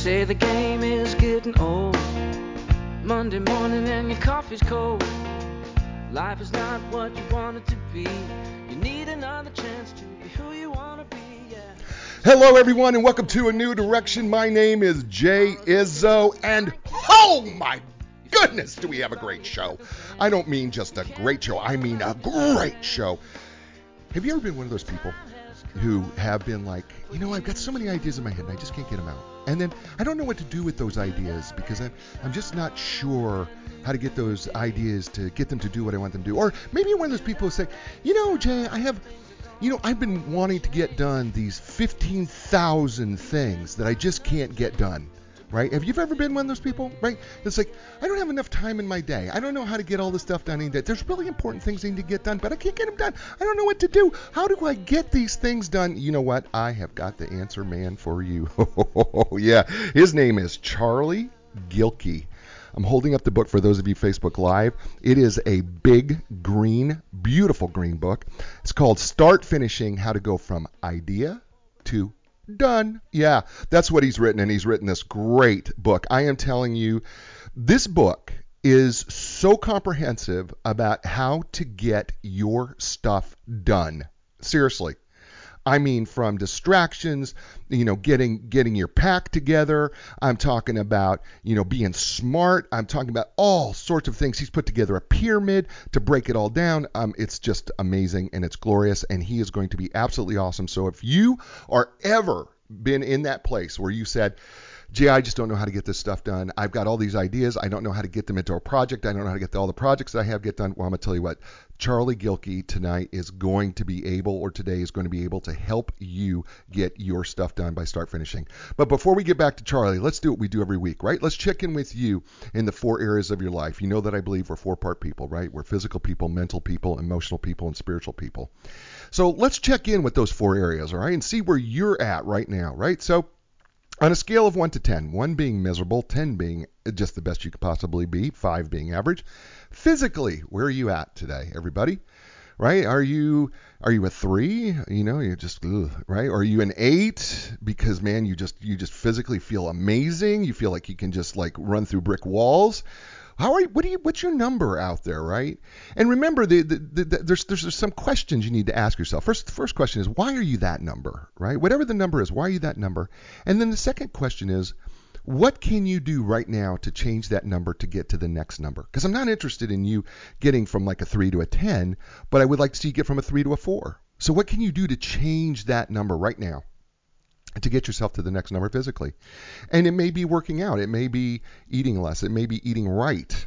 say the game is getting old. Monday morning and your coffee's cold. Life is not what you want it to be. You need another chance to be who you want to be. Yeah. Hello, everyone, and welcome to a new direction. My name is Jay Izzo, and oh my goodness, do we have a great show! I don't mean just a great show, I mean a great show. Have you ever been one of those people who have been like, you know, I've got so many ideas in my head and I just can't get them out? And then I don't know what to do with those ideas because I'm, I'm just not sure how to get those ideas to get them to do what I want them to do. Or maybe one of those people who say, you know, Jay, I have you know, I've been wanting to get done these 15,000 things that I just can't get done. Right? Have you ever been one of those people? Right? It's like, I don't have enough time in my day. I don't know how to get all this stuff done. There's really important things I need to get done, but I can't get them done. I don't know what to do. How do I get these things done? You know what? I have got the answer man for you. Oh, yeah. His name is Charlie Gilkey. I'm holding up the book for those of you Facebook Live. It is a big green, beautiful green book. It's called Start Finishing How to Go From Idea to Done. Yeah, that's what he's written, and he's written this great book. I am telling you, this book is so comprehensive about how to get your stuff done. Seriously. I mean, from distractions, you know, getting getting your pack together. I'm talking about, you know, being smart. I'm talking about all sorts of things. He's put together a pyramid to break it all down. Um, it's just amazing and it's glorious, and he is going to be absolutely awesome. So if you are ever been in that place where you said, gee, I just don't know how to get this stuff done. I've got all these ideas. I don't know how to get them into a project. I don't know how to get all the projects that I have get done. Well, I'm going to tell you what. Charlie Gilkey tonight is going to be able, or today is going to be able to help you get your stuff done by start finishing. But before we get back to Charlie, let's do what we do every week, right? Let's check in with you in the four areas of your life. You know that I believe we're four part people, right? We're physical people, mental people, emotional people, and spiritual people. So let's check in with those four areas, all right, and see where you're at right now, right? So on a scale of 1 to 10, 1 being miserable, 10 being just the best you could possibly be, 5 being average, physically, where are you at today, everybody? Right? Are you are you a 3? You know, you're just ugh, right? Or are you an 8 because man, you just you just physically feel amazing, you feel like you can just like run through brick walls? How are you, what do you what's your number out there, right? And remember, the, the, the, there's, there's there's some questions you need to ask yourself. First, the first question is why are you that number, right? Whatever the number is, why are you that number? And then the second question is what can you do right now to change that number to get to the next number? Because I'm not interested in you getting from like a three to a ten, but I would like to see you get from a three to a four. So what can you do to change that number right now? To get yourself to the next number physically. And it may be working out, it may be eating less, it may be eating right.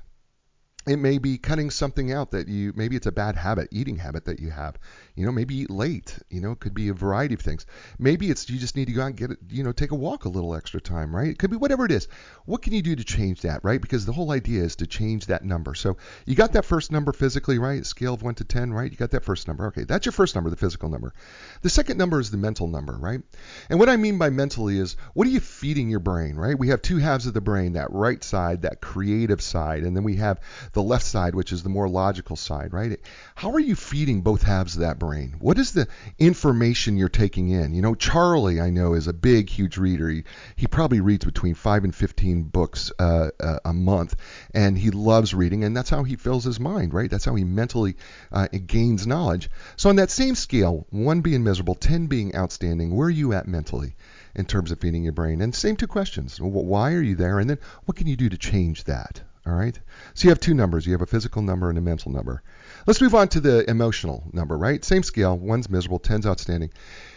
It may be cutting something out that you maybe it's a bad habit, eating habit that you have. You know, maybe eat late. You know, it could be a variety of things. Maybe it's you just need to go out and get it, you know, take a walk a little extra time, right? It could be whatever it is. What can you do to change that, right? Because the whole idea is to change that number. So you got that first number physically, right? Scale of one to ten, right? You got that first number. Okay, that's your first number, the physical number. The second number is the mental number, right? And what I mean by mentally is what are you feeding your brain, right? We have two halves of the brain, that right side, that creative side, and then we have the left side, which is the more logical side, right? How are you feeding both halves of that brain? What is the information you're taking in? You know, Charlie, I know, is a big, huge reader. He, he probably reads between 5 and 15 books uh, uh, a month, and he loves reading, and that's how he fills his mind, right? That's how he mentally uh, gains knowledge. So, on that same scale, 1 being miserable, 10 being outstanding, where are you at mentally? in terms of feeding your brain? And same two questions. Why are you there? And then what can you do to change that? All right. So you have two numbers. You have a physical number and a mental number. Let's move on to the emotional number, right? Same scale. One's miserable, ten's outstanding.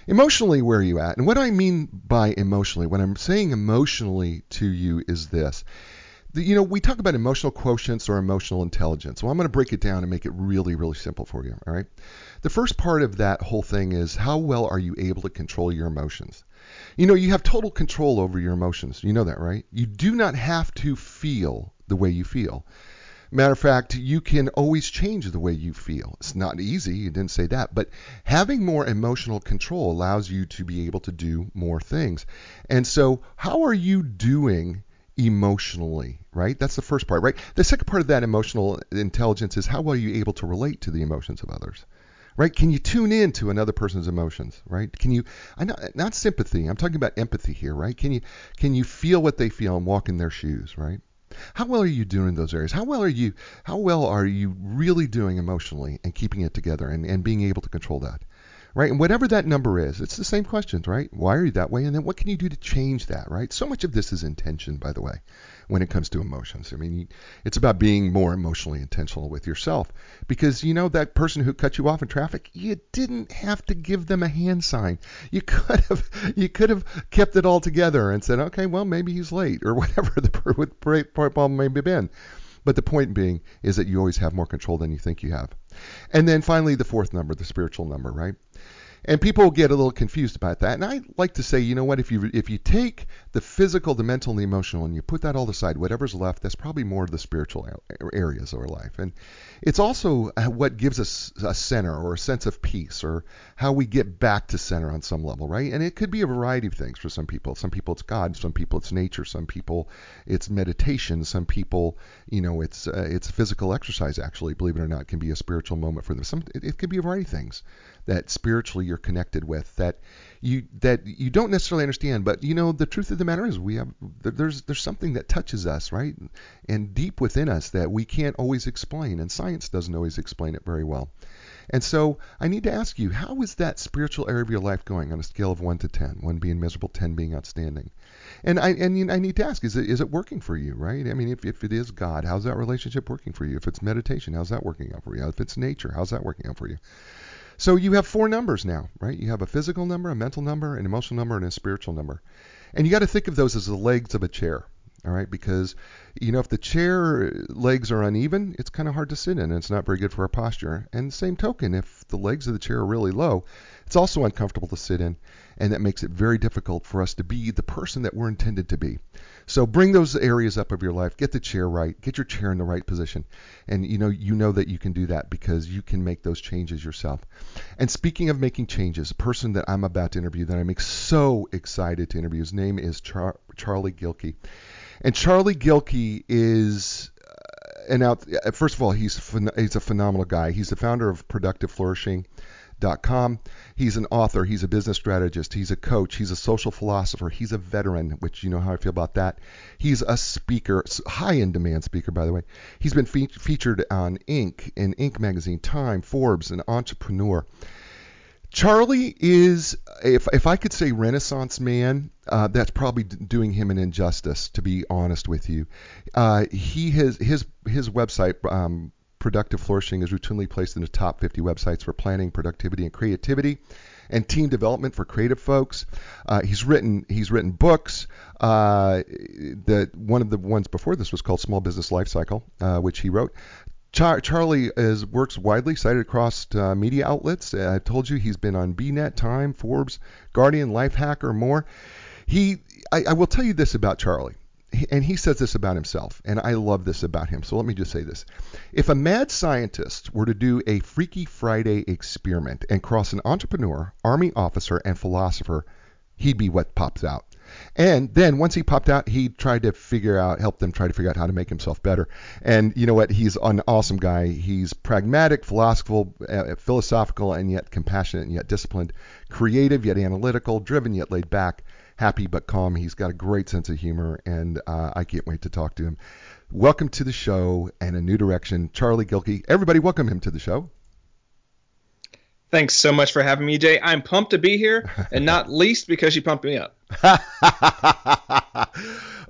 Emotionally, where are you at? And what I mean by emotionally, what I'm saying emotionally to you is this. You know, we talk about emotional quotients or emotional intelligence. Well, I'm going to break it down and make it really, really simple for you. All right. The first part of that whole thing is how well are you able to control your emotions? You know, you have total control over your emotions. You know that, right? You do not have to feel the way you feel. Matter of fact, you can always change the way you feel. It's not easy, you didn't say that, but having more emotional control allows you to be able to do more things. And so, how are you doing emotionally, right? That's the first part, right? The second part of that emotional intelligence is how well are you able to relate to the emotions of others? right? Can you tune in to another person's emotions, right? Can you I not, not sympathy. I'm talking about empathy here, right? Can you can you feel what they feel and walk in their shoes, right? How well are you doing in those areas? How well are you how well are you really doing emotionally and keeping it together and, and being able to control that? right? And whatever that number is, it's the same questions, right? Why are you that way? And then what can you do to change that, right? So much of this is intention, by the way, when it comes to emotions. I mean, it's about being more emotionally intentional with yourself because you know that person who cut you off in traffic, you didn't have to give them a hand sign. You could have you could have kept it all together and said, okay, well maybe he's late or whatever the problem may have been. But the point being is that you always have more control than you think you have. And then finally, the fourth number, the spiritual number, right? And people get a little confused about that. And I like to say, you know what? If you if you take the physical, the mental, and the emotional, and you put that all aside, whatever's left, that's probably more of the spiritual areas of our life. And it's also uh, what gives us a center or a sense of peace, or how we get back to center on some level, right? And it could be a variety of things for some people. Some people it's God, some people it's nature, some people it's meditation, some people, you know, it's uh, it's physical exercise. Actually, believe it or not, can be a spiritual moment for them. Some it, it could be a variety of things that spiritually you're connected with that you that you don't necessarily understand but you know the truth of the matter is we have there's there's something that touches us right and deep within us that we can't always explain and science doesn't always explain it very well and so I need to ask you, how is that spiritual area of your life going on a scale of 1 to 10? 1 being miserable, 10 being outstanding. And I and I need to ask, is it is it working for you, right? I mean, if, if it is God, how's that relationship working for you? If it's meditation, how's that working out for you? If it's nature, how's that working out for you? So you have four numbers now, right? You have a physical number, a mental number, an emotional number, and a spiritual number. And you got to think of those as the legs of a chair, all right? Because, you know, if the chair legs are uneven, it's kind of hard to sit in and it's not very good for our posture. And same token, if the legs of the chair are really low, it's also uncomfortable to sit in. And that makes it very difficult for us to be the person that we're intended to be. So bring those areas up of your life. Get the chair right. Get your chair in the right position. And you know you know that you can do that because you can make those changes yourself. And speaking of making changes, a person that I'm about to interview that I'm so excited to interview, his name is Char- Charlie Gilkey. And Charlie Gilkey is uh, an out. First of all, he's he's a phenomenal guy. He's the founder of Productive Flourishing com. He's an author, he's a business strategist, he's a coach, he's a social philosopher, he's a veteran, which you know how I feel about that. He's a speaker, high in demand speaker, by the way. He's been fe- featured on Inc., in Inc. magazine, Time, Forbes, an entrepreneur. Charlie is, if, if I could say Renaissance man, uh, that's probably doing him an injustice, to be honest with you. Uh, he has his his website, um, Productive Flourishing is routinely placed in the top 50 websites for planning, productivity, and creativity, and team development for creative folks. Uh, he's written he's written books. Uh, the one of the ones before this was called Small Business Lifecycle, uh, which he wrote. Char- Charlie is works widely, cited across uh, media outlets. Uh, I told you he's been on BNet, Time, Forbes, Guardian, Lifehacker, more. He, I, I will tell you this about Charlie and he says this about himself, and I love this about him. So let me just say this. If a mad scientist were to do a Freaky Friday experiment and cross an entrepreneur, army officer, and philosopher, he'd be what pops out. And then once he popped out, he tried to figure out, help them try to figure out how to make himself better. And you know what? He's an awesome guy. He's pragmatic, philosophical, uh, philosophical, and yet compassionate and yet disciplined, creative yet analytical, driven yet laid back happy but calm. He's got a great sense of humor, and uh, I can't wait to talk to him. Welcome to the show and a new direction, Charlie Gilkey. Everybody, welcome him to the show. Thanks so much for having me, Jay. I'm pumped to be here, and not least because you pumped me up.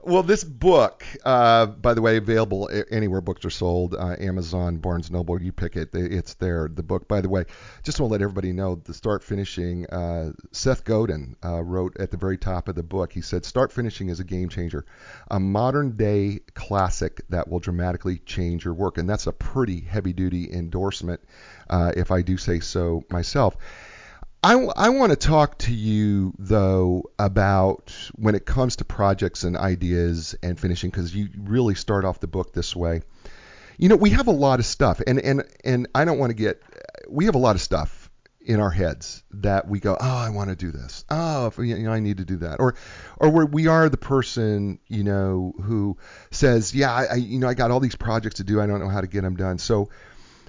well, this book, uh, by the way, available anywhere books are sold, uh, Amazon, Barnes Noble, you pick it, it's there. The book, by the way, just want to let everybody know the start finishing. Uh, Seth Godin uh, wrote at the very top of the book. He said, "Start finishing is a game changer, a modern day classic that will dramatically change your work," and that's a pretty heavy duty endorsement, uh, if I do say so myself. I, I want to talk to you though about when it comes to projects and ideas and finishing because you really start off the book this way. You know, we have a lot of stuff, and and and I don't want to get. We have a lot of stuff in our heads that we go, oh, I want to do this. Oh, you know, I need to do that. Or, or where we are the person, you know, who says, yeah, I, you know, I got all these projects to do. I don't know how to get them done. So,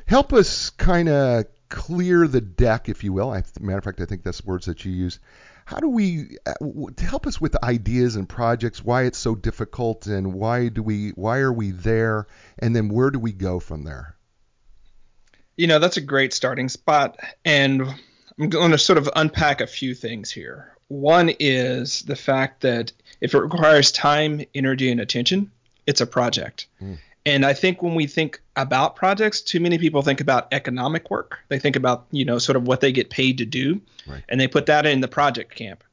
help us kind of clear the deck, if you will. I, matter of fact, I think that's words that you use. How do we uh, to help us with ideas and projects? Why it's so difficult, and why do we? Why are we there? And then where do we go from there? You know, that's a great starting spot, and I'm going to sort of unpack a few things here. One is the fact that if it requires time, energy, and attention, it's a project. Mm. And I think when we think about projects, too many people think about economic work. They think about, you know, sort of what they get paid to do, right. and they put that in the project camp.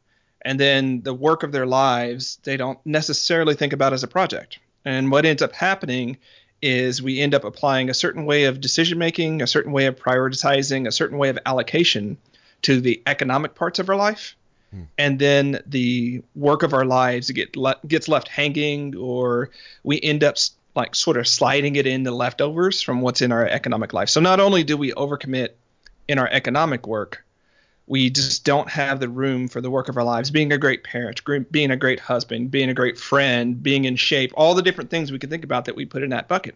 And then the work of their lives, they don't necessarily think about as a project. And what ends up happening is we end up applying a certain way of decision making, a certain way of prioritizing, a certain way of allocation to the economic parts of our life. Hmm. And then the work of our lives get le- gets left hanging, or we end up like sort of sliding it into leftovers from what's in our economic life. So not only do we overcommit in our economic work, we just don't have the room for the work of our lives being a great parent being a great husband being a great friend being in shape all the different things we could think about that we put in that bucket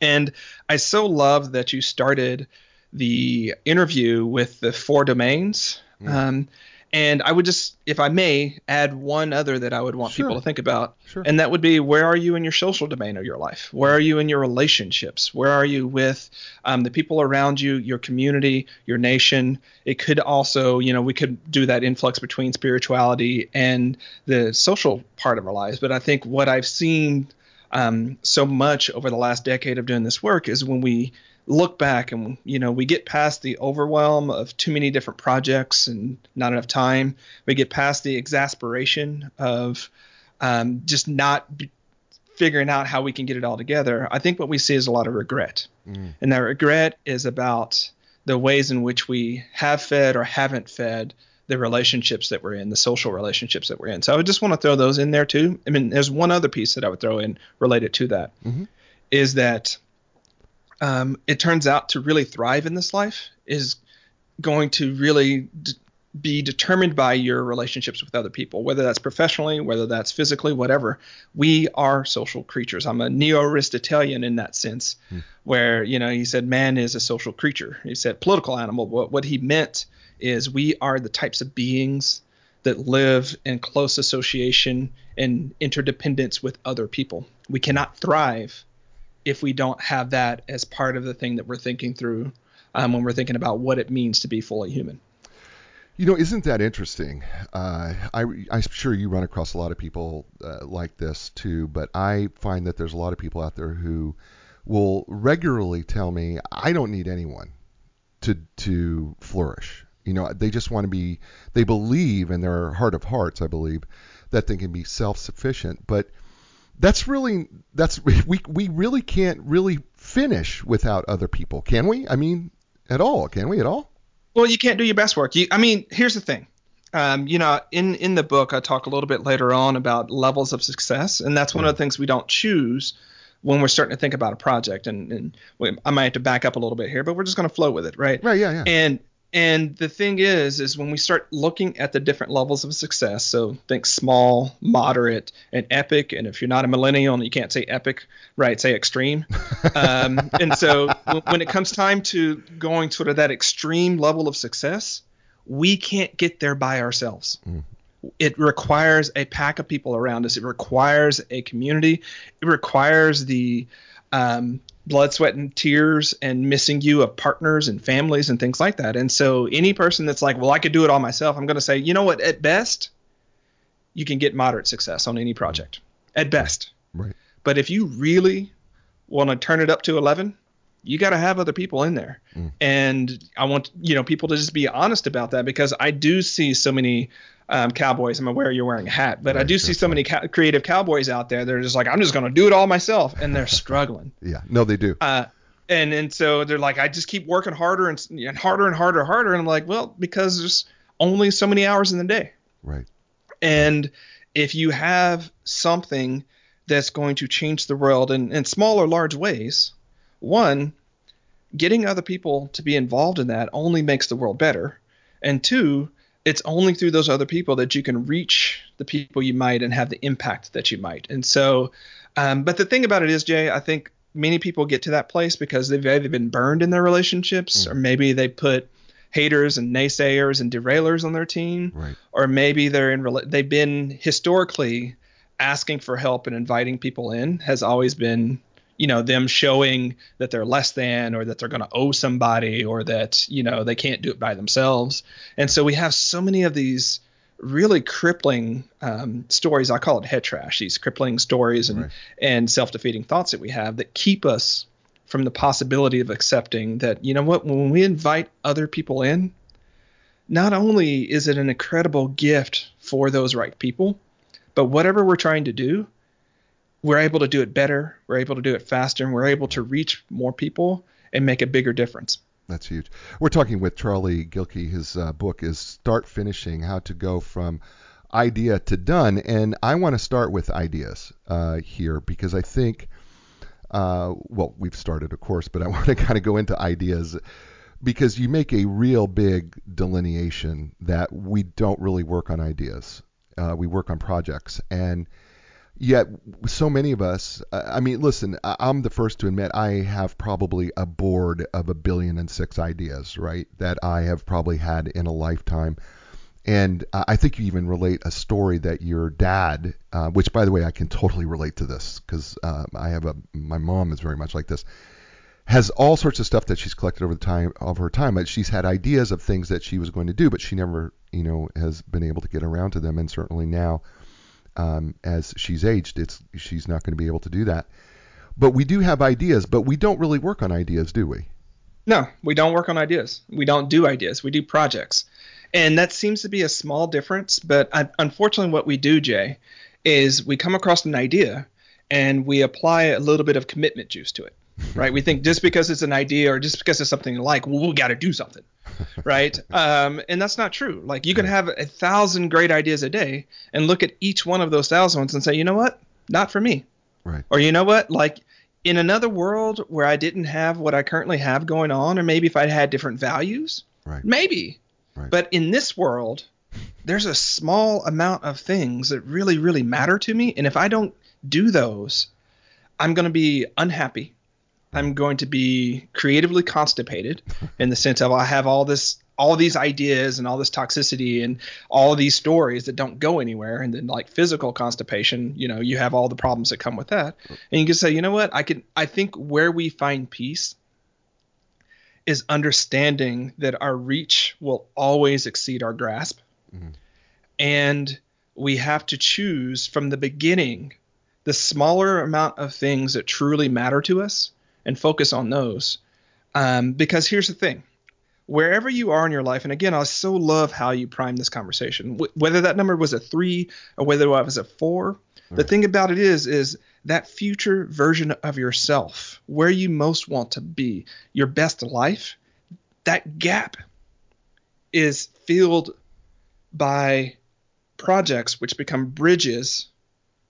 and i so love that you started the interview with the four domains mm. um, and I would just, if I may, add one other that I would want sure. people to think about. Sure. And that would be where are you in your social domain of your life? Where are you in your relationships? Where are you with um, the people around you, your community, your nation? It could also, you know, we could do that influx between spirituality and the social part of our lives. But I think what I've seen um, so much over the last decade of doing this work is when we look back and you know we get past the overwhelm of too many different projects and not enough time we get past the exasperation of um, just not be- figuring out how we can get it all together i think what we see is a lot of regret mm. and that regret is about the ways in which we have fed or haven't fed the relationships that we're in, the social relationships that we're in. So I would just want to throw those in there too. I mean, there's one other piece that I would throw in related to that, mm-hmm. is that um, it turns out to really thrive in this life is going to really d- be determined by your relationships with other people, whether that's professionally, whether that's physically, whatever. We are social creatures. I'm a neo-Aristotelian in that sense, hmm. where you know he said man is a social creature. He said political animal. What what he meant is we are the types of beings that live in close association and interdependence with other people. We cannot thrive if we don't have that as part of the thing that we're thinking through um, when we're thinking about what it means to be fully human. You know, isn't that interesting? Uh, I, I'm sure you run across a lot of people uh, like this too, but I find that there's a lot of people out there who will regularly tell me, I don't need anyone to to flourish. You know, they just want to be. They believe in their heart of hearts, I believe, that they can be self-sufficient. But that's really that's we we really can't really finish without other people, can we? I mean, at all? Can we at all? Well, you can't do your best work. You, I mean, here's the thing. Um, you know, in in the book, I talk a little bit later on about levels of success, and that's one of the things we don't choose when we're starting to think about a project. And, and we, I might have to back up a little bit here, but we're just going to flow with it, right? Right. Yeah. Yeah. And and the thing is, is when we start looking at the different levels of success, so think small, moderate, and epic. And if you're not a millennial and you can't say epic, right, say extreme. Um, and so when it comes time to going sort of that extreme level of success, we can't get there by ourselves. Mm. It requires a pack of people around us. It requires a community. It requires the um, blood, sweat, and tears and missing you of partners and families and things like that. And so any person that's like, well, I could do it all myself, I'm going to say, you know what? At best, you can get moderate success on any project. At best. Right. But if you really want to turn it up to 11, you got to have other people in there. Mm. And I want you know people to just be honest about that because I do see so many um, cowboys. I'm aware you're wearing a hat, but right, I do see so many creative cowboys out there. They're just like, I'm just going to do it all myself, and they're struggling. yeah, no, they do. Uh, and and so they're like, I just keep working harder and, and harder and harder, harder. And I'm like, well, because there's only so many hours in the day. Right. And if you have something that's going to change the world in, in small or large ways, one, getting other people to be involved in that only makes the world better. And two, it's only through those other people that you can reach the people you might and have the impact that you might. And so, um, but the thing about it is, Jay, I think many people get to that place because they've either been burned in their relationships, or maybe they put haters and naysayers and derailers on their team, Right. or maybe they're in they've been historically asking for help and inviting people in has always been you know them showing that they're less than or that they're going to owe somebody or that you know they can't do it by themselves and so we have so many of these really crippling um, stories i call it head trash these crippling stories and Right. and self-defeating thoughts that we have that keep us from the possibility of accepting that you know what when we invite other people in not only is it an incredible gift for those right people but whatever we're trying to do we're able to do it better we're able to do it faster and we're able to reach more people and make a bigger difference That's huge. We're talking with Charlie Gilkey. His uh, book is Start Finishing How to Go from Idea to Done. And I want to start with ideas uh, here because I think, uh, well, we've started, of course, but I want to kind of go into ideas because you make a real big delineation that we don't really work on ideas. Uh, we work on projects. And yet so many of us i mean listen i'm the first to admit i have probably a board of a billion and six ideas right that i have probably had in a lifetime. And i think you even relate a story that your dad uh, which by the way i can totally relate to this because uh, i have a my mom is very much like this has all sorts of stuff that she's collected over the time of her time she's had ideas of things that she was going to do but she never you know has been able to get around to them and certainly now um, as she's aged, it's she's not going to be able to do that. But we do have ideas, but we don't really work on ideas, do we? no we don't work on ideas. We don't do ideas. We do projects. And that seems to be a small difference but un- unfortunately what we do jay is we come across an idea and we apply a little bit of commitment juice to it right? We think just because it's an idea or just because it's something you like well we got to do something right? Um, and that's not true. Like you can have a thousand great ideas a day and look at each one of those thousand ones and say you know what? Not for me. Right. or you know what? Like in another world where i didn't have what i currently have going on or maybe if i had different values Right. maybe. Right. but in this world there's a small amount of things that really really matter to me. And if i don't do those i'm going to be unhappy i'm going to be creatively constipated in the sense of i have all this all these ideas and all this toxicity and all these stories that don't go anywhere. And then like physical constipation you know you have all the problems that come with that. And you can say you know what? I can i think where we find peace is understanding that our reach will always exceed our grasp. Mm-hmm. And we have to choose from the beginning the smaller amount of things that truly matter to us and focus on those. Um, because here's the thing. Wherever you are in your life, and again, I so love how you prime this conversation. Wh- whether that number was a three or whether it was a four, the thing about it is, is that future version of yourself, where you most want to be, your best life, that gap is filled by projects which become bridges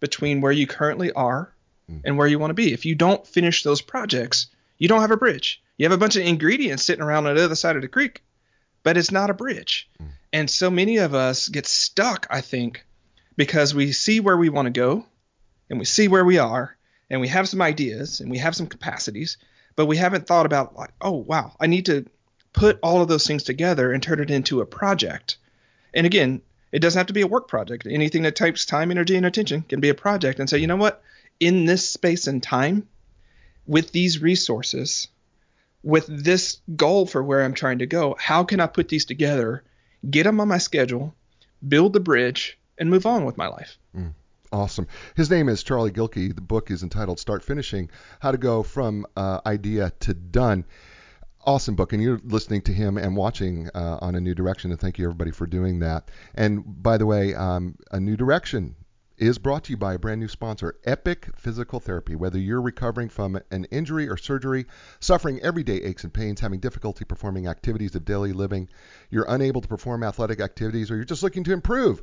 between where you currently are Mm-hmm. and where you want to be. If you don't finish those projects, you don't have a bridge. You have a bunch of ingredients sitting around on the other side of the creek, but it's not a bridge. Mm. And so many of us get stuck, I think, because we see where we want to go and we see where we are and we have some ideas and we have some capacities, but we haven't thought about like, oh wow, I need to put all of those things together and turn it into a project. And again, it doesn't have to be a work project. Anything that takes time, energy, and attention can be a project. And say, you know what? In this space and time, with these resources, with this goal for where I'm trying to go, how can I put these together, get them on my schedule, build the bridge, and move on with my life? Awesome. His name is Charlie Gilkey. The book is entitled Start Finishing How to Go from uh, Idea to Done. Awesome book. And you're listening to him and watching uh, on A New Direction. And thank you, everybody, for doing that. And by the way, um, A New Direction is brought to you by a brand new sponsor, Epic Physical Therapy. Whether you're recovering from an injury or surgery, suffering everyday aches and pains, having difficulty performing activities of daily living, you're unable to perform athletic activities, or you're just looking to improve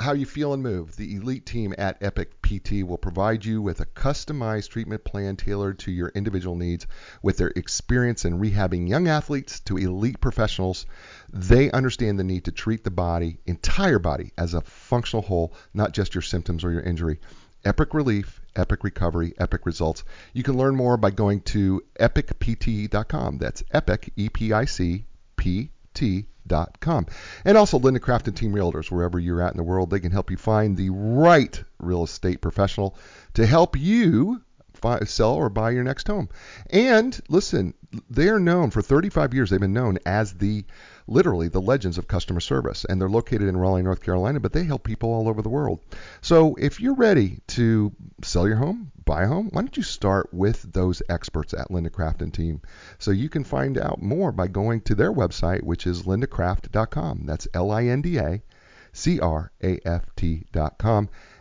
how you feel and move, the elite team at Epic PT will provide you with a customized treatment plan tailored to your individual needs. With their experience in rehabbing young athletes to elite professionals, they understand the need to treat the body, entire body, as a functional whole, not just your symptoms or your injury. Epic Relief, Epic Recovery, Epic Results. You can learn more by going to epicpt.com. That's epic, E P I C P T.com. And also Linda Craft and Team Realtors, wherever you're at in the world, they can help you find the right real estate professional to help you buy, sell or buy your next home. And listen, they are known for 35 years. They've been known as the literally the legends of customer service, and they're located in Raleigh, North Carolina, but they help people all over the world. So if you're ready to sell your home, buy a home, why don't you start with those experts at Linda Craft and Team? So you can find out more by going to their website, which is lindacraft.com. That's L-I-N-D-A. C-R-A-F-T.com,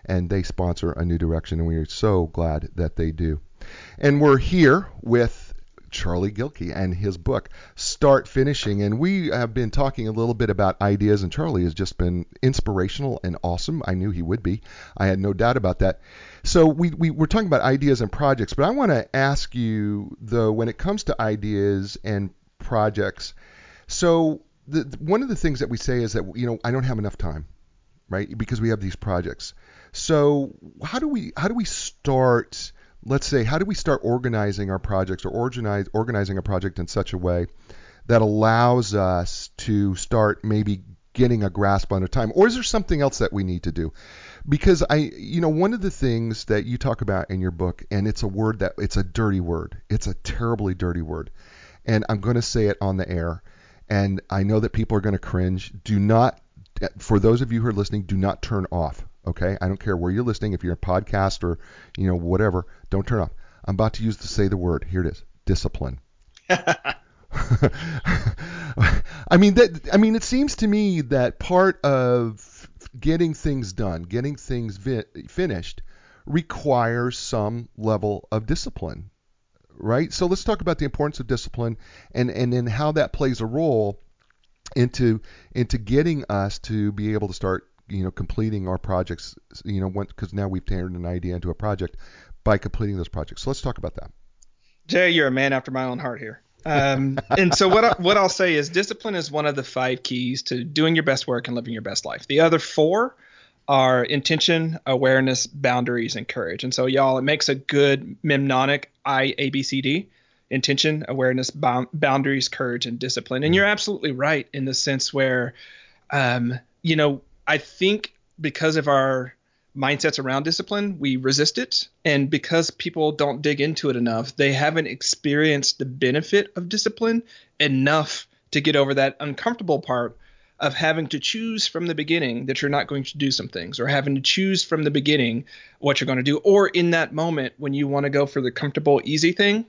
and they sponsor a new direction, and we are so glad that they do. And we're here with Charlie Gilkey and his book, Start Finishing. And we have been talking a little bit about ideas, and Charlie has just been inspirational and awesome. I knew he would be. I had no doubt about that. So we, we we're talking about ideas and projects, but I want to ask you though, when it comes to ideas and projects, so the, one of the things that we say is that you know I don't have enough time, right? Because we have these projects. So how do we how do we start? Let's say how do we start organizing our projects or organize organizing a project in such a way that allows us to start maybe getting a grasp on our time, or is there something else that we need to do? Because I, you know, one of the things that you talk about in your book, and it's a word that it's a dirty word. It's a terribly dirty word, and I'm going to say it on the air and I know that people are going to cringe. Do not, for those of you who are listening, do not turn off. Okay, I don't care where you're listening. If you're a podcast or you know whatever, don't turn off. I'm about to use to say the word. Here it is: discipline. I mean that. I mean, it seems to me that part of getting things done, getting things vi- finished, requires some level of discipline right? So let's talk about the importance of discipline and and then how that plays a role into into getting us to be able to start you know completing our projects you know because now we've turned an idea into a project by completing those projects. So let's talk about that. Jay, you're a man after my own heart here. Um, and so what I, what I'll say is discipline is one of the five keys to doing your best work and living your best life. The other four are intention, awareness, boundaries, and courage. And so, y'all, it makes a good mnemonic I A B C D intention, awareness, boundaries, courage, and discipline. And you're absolutely right in the sense where, um, you know, I think because of our mindsets around discipline, we resist it. And because people don't dig into it enough, they haven't experienced the benefit of discipline enough to get over that uncomfortable part of having to choose from the beginning that you're not going to do some things or having to choose from the beginning what you're going to do or in that moment when you want to go for the comfortable easy thing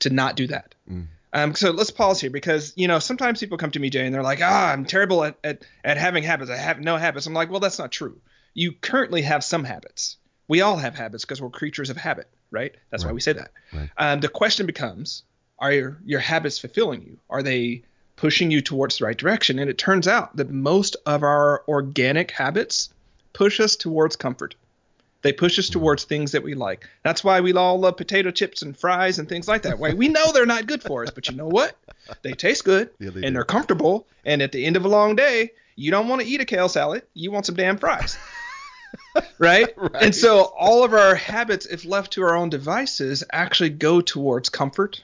to not do that mm. Um, so let's pause here because you know sometimes people come to me jay and they're like ah i'm terrible at, at, at having habits i have no habits i'm like well that's not true you currently have some habits we all have habits because we're creatures of habit right that's right. why we say that right. um, the question becomes are your, your habits fulfilling you are they pushing you towards the right direction. And it turns out that most of our organic habits push us towards comfort. They push us towards things that we like. That's why we all love potato chips and fries and things like that. Why we know they're not good for us, but you know what? They taste good yeah, they and do. they're comfortable. And at the end of a long day, you don't want to eat a kale salad. You want some damn fries. right? right? And so all of our habits, if left to our own devices, actually go towards comfort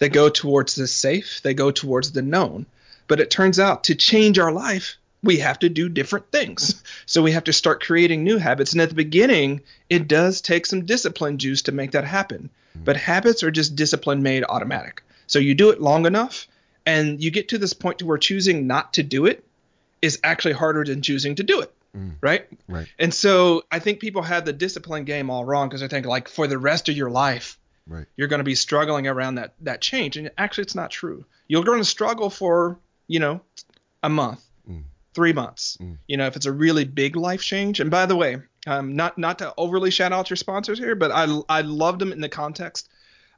they go towards the safe, they go towards the known. But it turns out to change our life, we have to do different things. So we have to start creating new habits. And at the beginning, it does take some discipline juice to make that happen. Mm-hmm. But habits are just discipline made automatic. So you do it long enough, and you get to this point to where choosing not to do it is actually harder than choosing to do it. Mm. Right? Right. And so I think people have the discipline game all wrong because they think like for the rest of your life, Right. You're going to be struggling around that that change, and actually, it's not true. You're going to struggle for you know a month. Three months. Mm. You know, if it's a really big life change. And by the way, um, not not to overly shout out your sponsors here, but I I loved them in the context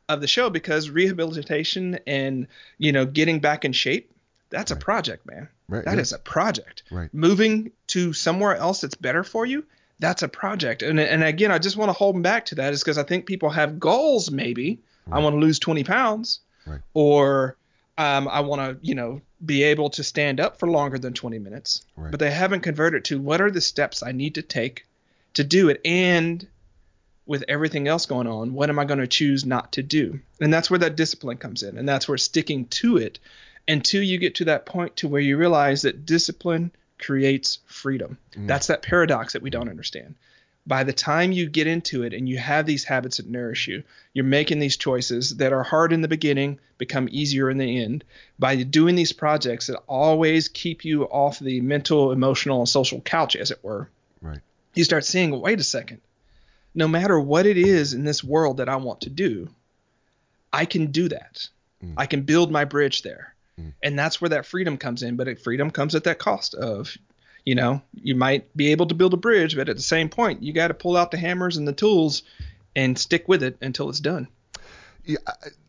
of the show because rehabilitation and you know getting back in shape that's right. a project man right That yes. is a project right moving to somewhere else that's better for you that's a project. And and again, I just want to hold them back to that is because I think people have goals. Maybe right. I want to lose 20 pounds, right. or um, I want to you know be able to stand up for longer than 20 minutes. Right. But they haven't converted to what are the steps I need to take to do it. And with everything else going on, what am I going to choose not to do? And that's where that discipline comes in. And that's where sticking to it until you get to that point to where you realize that discipline creates freedom. Mm. That's that paradox that we don't understand. By the time you get into it and you have these habits that nourish you, you're making these choices that are hard in the beginning, become easier in the end. By doing these projects that always keep you off the mental, emotional, and social couch, as it were, right. you start seeing, wait a second, no matter what it is in this world that I want to do, I can do that. Mm. I can build my bridge there. Mm. And that's where that freedom comes in. But freedom comes at that cost of, you know, you might be able to build a bridge, but at the same point, you got to pull out the hammers and the tools and stick with it until it's done. Yeah,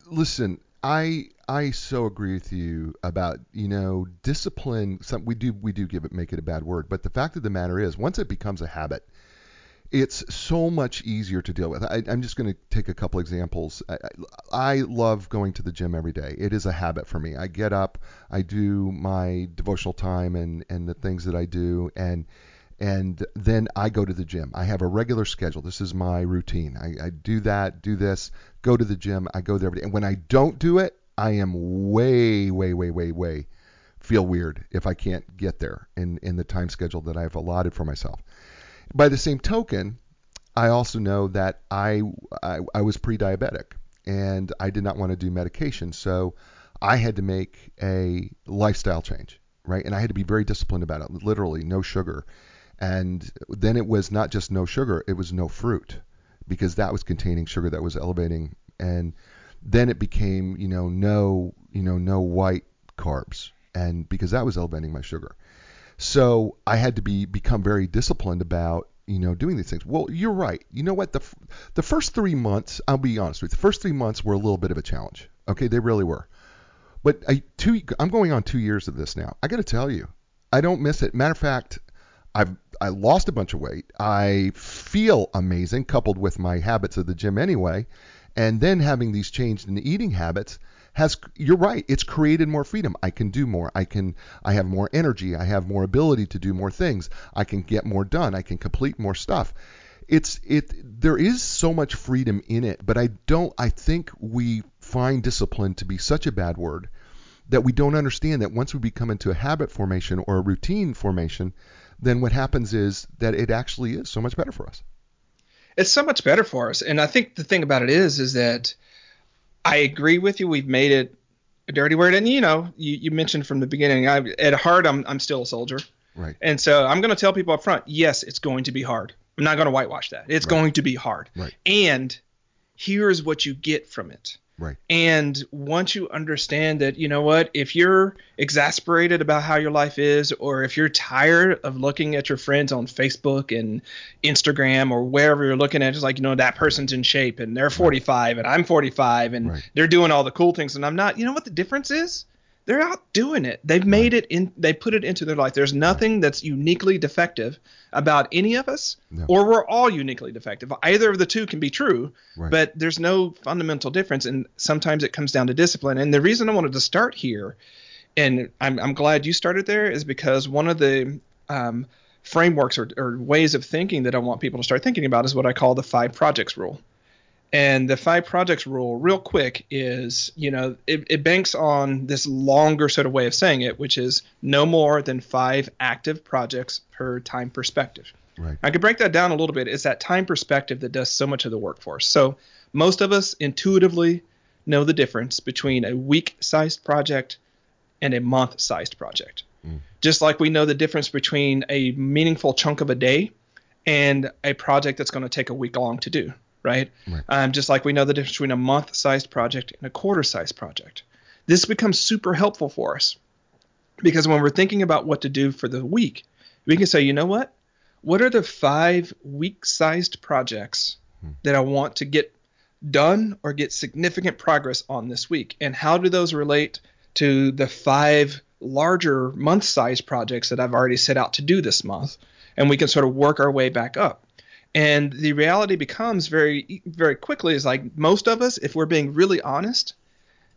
listen, I I so agree with you about you know discipline. Some, we do we do give it make it a bad word, but the fact of the matter is, once it becomes a habit, it's so much easier to deal with. I, am just going to take a couple examples. I, I, love going to the gym every day. It is a habit for me. I get up, I do my devotional time and, and the things that I do, and and then I go to the gym. I have a regular schedule. This is my routine. I, I do that, do this, go to the gym. I go there every day. And when I don't do it, I am way, way, way, way, way feel weird if I can't get there in, in the time schedule that I've allotted for myself. By the same token, I also know that I, I, I was pre-diabetic and I did not want to do medication, so I had to make a lifestyle change, right? And I had to be very disciplined about it. Literally, no sugar. And then it was not just no sugar; it was no fruit, because that was containing sugar that was elevating. And then it became, you know, no, you know, no white carbs, and because that was elevating my sugar. So I had to be become very disciplined about you know doing these things. Well, you're right. You know what? The the first three months, I'll be honest with you, the first three months were a little bit of a challenge. Okay, they really were. But I two I'm going on two years of this now. I got to tell you, I don't miss it. Matter of fact, I've I lost a bunch of weight. I feel amazing, coupled with my habits of the gym anyway, and then having these changed in the eating habits has you're right it's created more freedom. I can do more. I can i have more energy. I have more ability to do more things. I can get more done. I can complete more stuff. It's it there is so much freedom in it but i don't i think we find discipline to be such a bad word that we don't understand that once we become into a habit formation or a routine formation then what happens is that it actually is so much better for us. It's so much better for us. And i think the thing about it is is that I agree with you. We've made it a dirty word, and you know, you, you mentioned from the beginning. I, at heart, I'm I'm still a soldier, right? And so I'm going to tell people up front, yes, it's going to be hard. I'm not going to whitewash that. It's right. going to be hard, right? And here's what you get from it. Right. And once you understand that, you know what, if you're exasperated about how your life is, or if you're tired of looking at your friends on Facebook and Instagram or wherever you're looking at, it's like, you know, that person's in shape and they're 45 and I'm 45 and right. they're doing all the cool things and I'm not, you know what the difference is? They're out doing it. They've made it in. They put it into their life. There's nothing that's uniquely defective about any of us, no. or we're all uniquely defective. Either of the two can be true, right. but there's no fundamental difference. And sometimes it comes down to discipline. And the reason I wanted to start here, and I'm, I'm glad you started there, is because one of the um, frameworks or, or ways of thinking that I want people to start thinking about is what I call the five projects rule. And the five projects rule, real quick, is you know it, it, banks on this longer sort of way of saying it, which is no more than five active projects per time perspective. Right. I could break that down a little bit. It's that time perspective that does so much of the work for us. So most of us intuitively know the difference between a week-sized project and a month-sized project. Mm. Just like we know the difference between a meaningful chunk of a day and a project that's going to take a week long to do right? right. Um, just like we know the difference between a month sized project and a quarter sized project. This becomes super helpful for us because when we're thinking about what to do for the week, we can say, you know what? What are the five week sized projects hmm. that I want to get done or get significant progress on this week? And how do those relate to the five larger month sized projects that I've already set out to do this month? And we can sort of work our way back up. And the reality becomes very, very quickly is like most of us, if we're being really honest,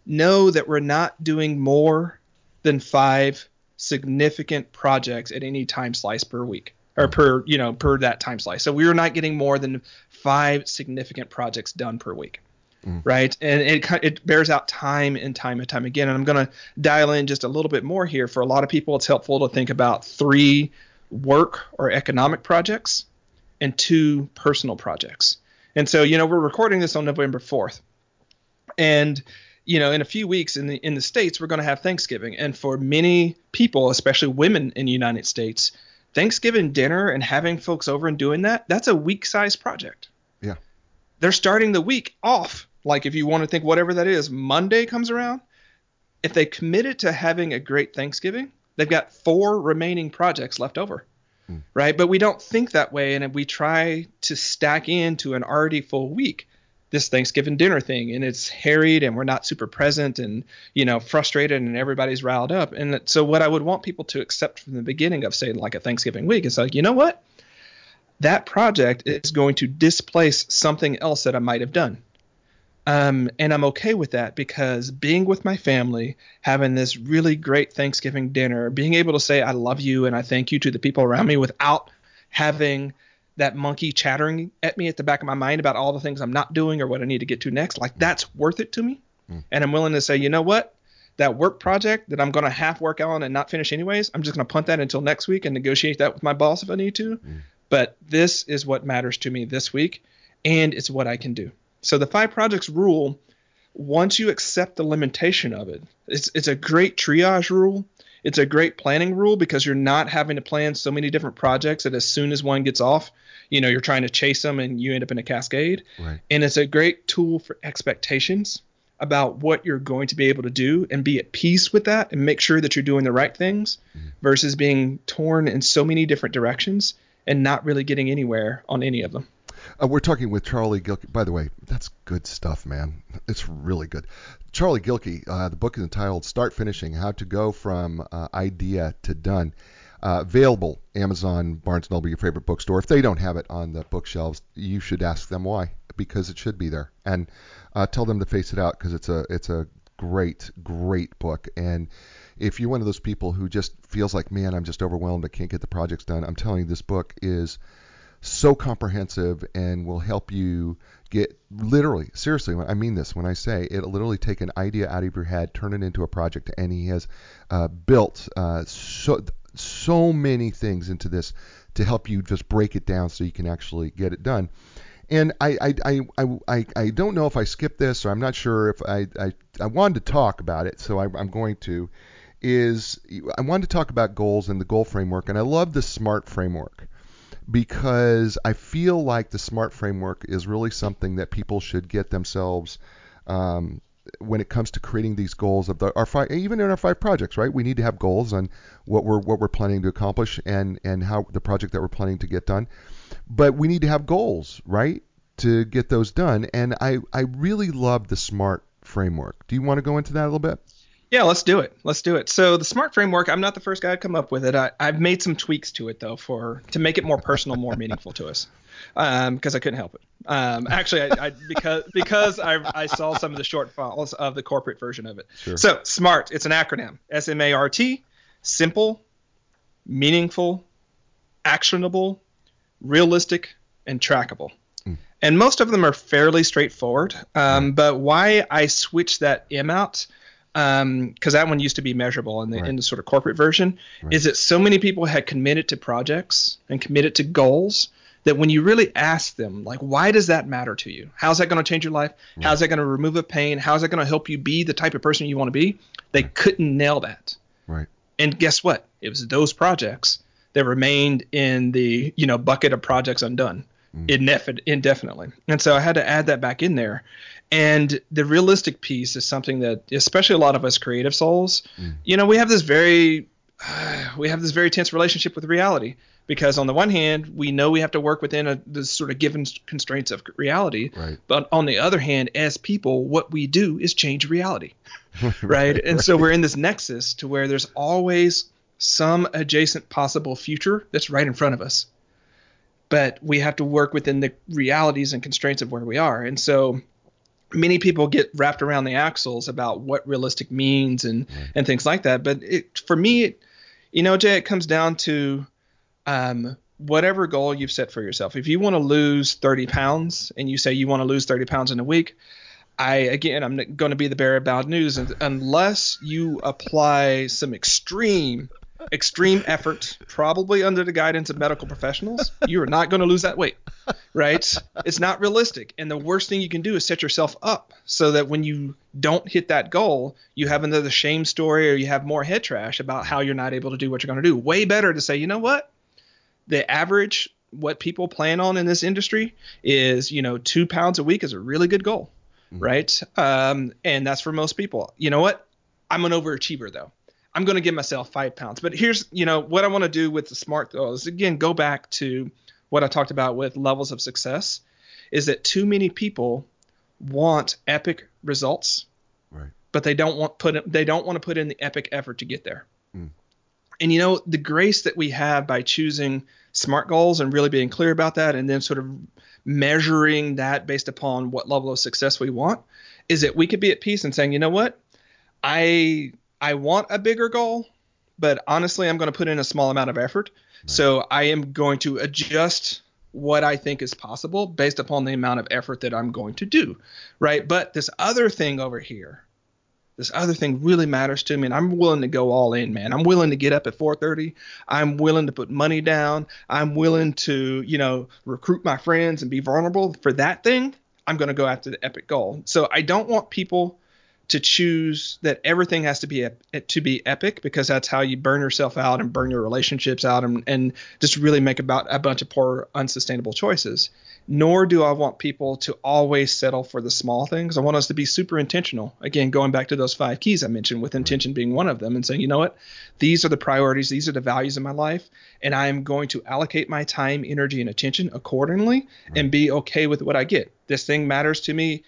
know that we're not doing more than five significant projects at any time slice per week or per, you know, per that time slice. So we are not getting more than five significant projects done per week. Mm. Right, and it it bears out time and time and time again. And I'm going to dial in just a little bit more here. For a lot of people, it's helpful to think about three work or economic projects and two personal projects. And so, you know, we're recording this on November 4th. And you know, in a few weeks in the in the states, we're going to have Thanksgiving, and for many people, especially women in the United States, Thanksgiving dinner and having folks over and doing that, that's a week-sized project. Yeah. They're starting the week off. Like if you want to think whatever that is, Monday comes around, if they committed to having a great Thanksgiving, they've got four remaining projects left over. Mm. Right? But we don't think that way and we try to stack into an already full week this Thanksgiving dinner thing and it's harried and we're not super present and you know frustrated and everybody's riled up. And so what I would want people to accept from the beginning of say like a Thanksgiving week is like you know what? That project is going to displace something else that I might have done um, and I'm okay with that because being with my family, having this really great Thanksgiving dinner, being able to say I love you and I thank you to the people around me without having that monkey chattering at me at the back of my mind about all the things I'm not doing or what I need to get to next, like that's worth it to me. And I'm willing to say, you know what? That work project that I'm going to half work on and not finish anyways, I'm just going to punt that until next week and negotiate that with my boss if I need to. But this is what matters to me this week, and it's what I can do. So the five projects rule, once you accept the limitation of it, it's it's a great triage rule. It's a great planning rule because you're not having to plan so many different projects that as soon as one gets off, you know, you're trying to chase them and you end up in a cascade. Right. And it's a great tool for expectations about what you're going to be able to do and be at peace with that and make sure that you're doing the right things mm-hmm. versus being torn in so many different directions and not really getting anywhere on any of them. Uh, we're talking with Charlie Gilkey. By the way, that's good stuff, man. It's really good. Charlie Gilkey, uh, the book is entitled Start Finishing How to Go from uh, Idea to Done. Uh, available Amazon, Barnes & Noble, your favorite bookstore. If they don't have it on the bookshelves, you should ask them why, because it should be there. And uh, tell them to face it out because it's a it's a great great book. And if you're one of those people who just feels like, man, I'm just overwhelmed, I can't get the projects done, I'm telling you, this book is so comprehensive and will help you get literally seriously i mean this when i say it'll literally take an idea out of your head turn it into a project and he has uh, built uh, so so many things into this to help you just break it down so you can actually get it done and I, I, I, I, I, don't know if I skipped this or I'm not sure if I, I, I wanted to talk about it, so I, I'm going to. Is I wanted to talk about goals and the goal framework, and I love the SMART framework because I feel like the SMART framework is really something that people should get themselves um, when it comes to creating these goals of the, our five, even in our five projects, right? We need to have goals on what we're what we're planning to accomplish and and how the project that we're planning to get done. But we need to have goals, right, to get those done. And I I really love the SMART framework. Do you want to go into that a little bit? Yeah, let's do it. Let's do it. So the smart framework, I'm not the first guy to come up with it. I, I've made some tweaks to it though for to make it more personal, more meaningful to us, because I couldn't help it. Um, actually, I, I because because I, I saw some of the short files of the corporate version of it. Sure. So smart, it's an acronym. S M A R T, simple, meaningful, actionable, realistic, and trackable. And most of them are fairly straightforward. Um, But why I switched that M out Um, because that one used to be measurable in the Right. in the sort of corporate version, is that so many people had committed to projects and committed to goals that when you really ask them, like, why does that matter to you? How's that going to change your life? How's that going to remove a pain? How's that going to help you be the type of person you want to be? They couldn't nail that. Right. And guess what? It was those projects that remained in the you know bucket of projects undone Mm-hmm. indefin- indefinitely. And so I had to add that back in there. And the realistic piece is something that, especially a lot of us creative souls, mm. you know, we have this very we have this very tense relationship with reality. Because on the one hand we know we have to work within a the sort of given constraints of reality. Right. but on the other hand as people what we do is change reality. Right. And so we're in this nexus to where there's always some adjacent possible future that's right in front of us but we have to work within the realities and constraints of where we are. And so many people get wrapped around the axles about what realistic means and and things like that. But it for me it, you know jay it comes down to um whatever goal you've set for yourself. If you want to lose 30 pounds and you say you want to lose 30 pounds in a week, I again I'm going to be the bearer of bad news. Unless you apply some extreme extreme effort, probably under the guidance of medical professionals, you are not going to lose that weight, right? It's not realistic. And the worst thing you can do is set yourself up so that when you don't hit that goal, you have another shame story or you have more head trash about how you're not able to do what you're going to do. Way better to say, you know what? The average, what people plan on in this industry is, you know, two pounds a week is a really good goal, mm-hmm. right? Um, and that's for most people. You know what? I'm an overachiever though. I'm going to give myself five pounds. But here's, you know, what I want to do with the smart goals. Again, go back to what I talked about with levels of success. Is that too many people want epic results, right? But they don't want put they don't want to put in the epic effort to get there. Mm. And you know the grace that we have by choosing smart goals and really being clear about that, and then sort of measuring that based upon what level of success we want, is that we could be at peace and saying, you know what, I I want a bigger goal, but honestly, I'm going to put in a small amount of effort. Right. So I am going to adjust what I think is possible based upon the amount of effort that I'm going to do. Right. But this other thing over here, this other thing really matters to me and I'm willing to go all in, man. I'm willing to get up at 4:30. I'm willing to put money down. I'm willing to, you know, recruit my friends and be vulnerable for that thing. I'm going to go after the epic goal. So I don't want people to choose that everything has to be eh, to be epic because that's how you burn yourself out and burn your relationships out and, and just really make about a bunch of poor unsustainable choices. Nor do i want people to always settle for the small things. I want us to be super intentional. Again going back to those five keys i mentioned with intention being one of them and saying you know what? These are the priorities. These are the values in my life and i am going to allocate my time energy and attention accordingly and be okay with what i get. This thing matters to me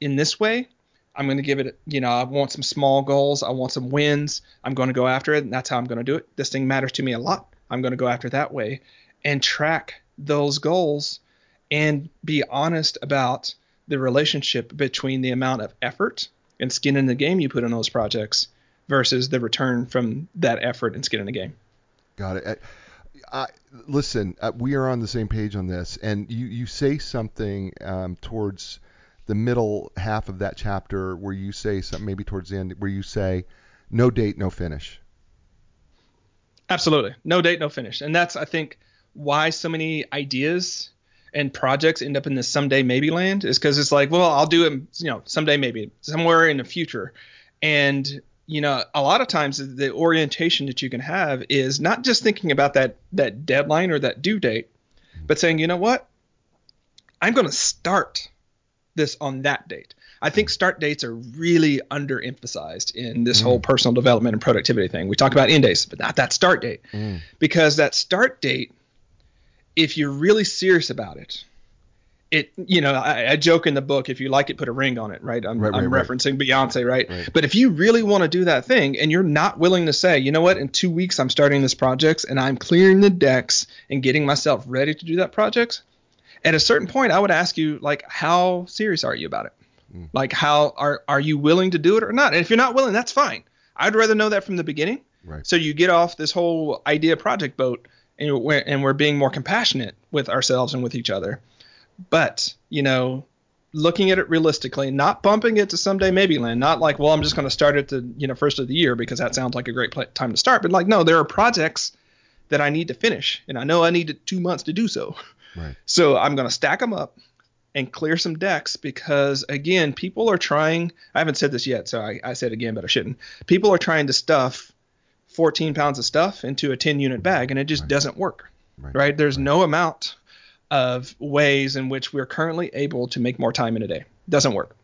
in this way I'm going to give it, you know, I want some small goals. I want some wins. I'm going to go after it. And that's how I'm going to do it. This thing matters to me a lot. I'm going to go after that way and track those goals and be honest about the relationship between the amount of effort and skin in the game you put in those projects versus the return from that effort and skin in the game. Got it. I, listen, uh, we are on the same page on this, and you you say something um, towards the middle half of that chapter where you say something, maybe towards the end, where you say, no date, no finish. Absolutely. No date, no finish. And that's, I think, why so many ideas and projects end up in this someday maybe land is because it's like, well, I'll do it, you know, someday maybe, somewhere in the future. And, you know, a lot of times the orientation that you can have is not just thinking about that that deadline or that due date, but saying, you know what? I'm going to start this on that date. I think start dates are really underemphasized in this mm. whole personal development and productivity thing. We talk about end dates, but not that start date. Mm. Because that start date, if you're really serious about it, it you know I, I, joke in the book if you like it put a ring on it right i'm, right, I'm right, referencing right. beyonce right? but if you really want to do that thing and you're not willing to say you know what in two weeks i'm starting this project and i'm clearing the decks and getting myself ready to do that project at a certain point, I would ask you, like, how serious are you about it? Mm. Like, how are are you willing to do it or not? And if you're not willing, that's fine. I'd rather know that from the beginning. Right. So you get off this whole idea project boat, and we're, and we're being more compassionate with ourselves and with each other. But you know, looking at it realistically, not bumping it to someday maybe land, not like, well, I'm just going to start at the you know first of the year because that sounds like a great time to start. But like, no, there are projects that I need to finish, and I know I need two months to do so. Right. So I'm going to stack them up and clear some decks because again, people are trying. I haven't said this yet, so I, I said again, but I shouldn't. People are trying to stuff 14 pounds of stuff into a 10 unit bag, and it just right. doesn't work. Right. right? There's right. no amount of ways in which we're currently able to make more time in a day. Doesn't work.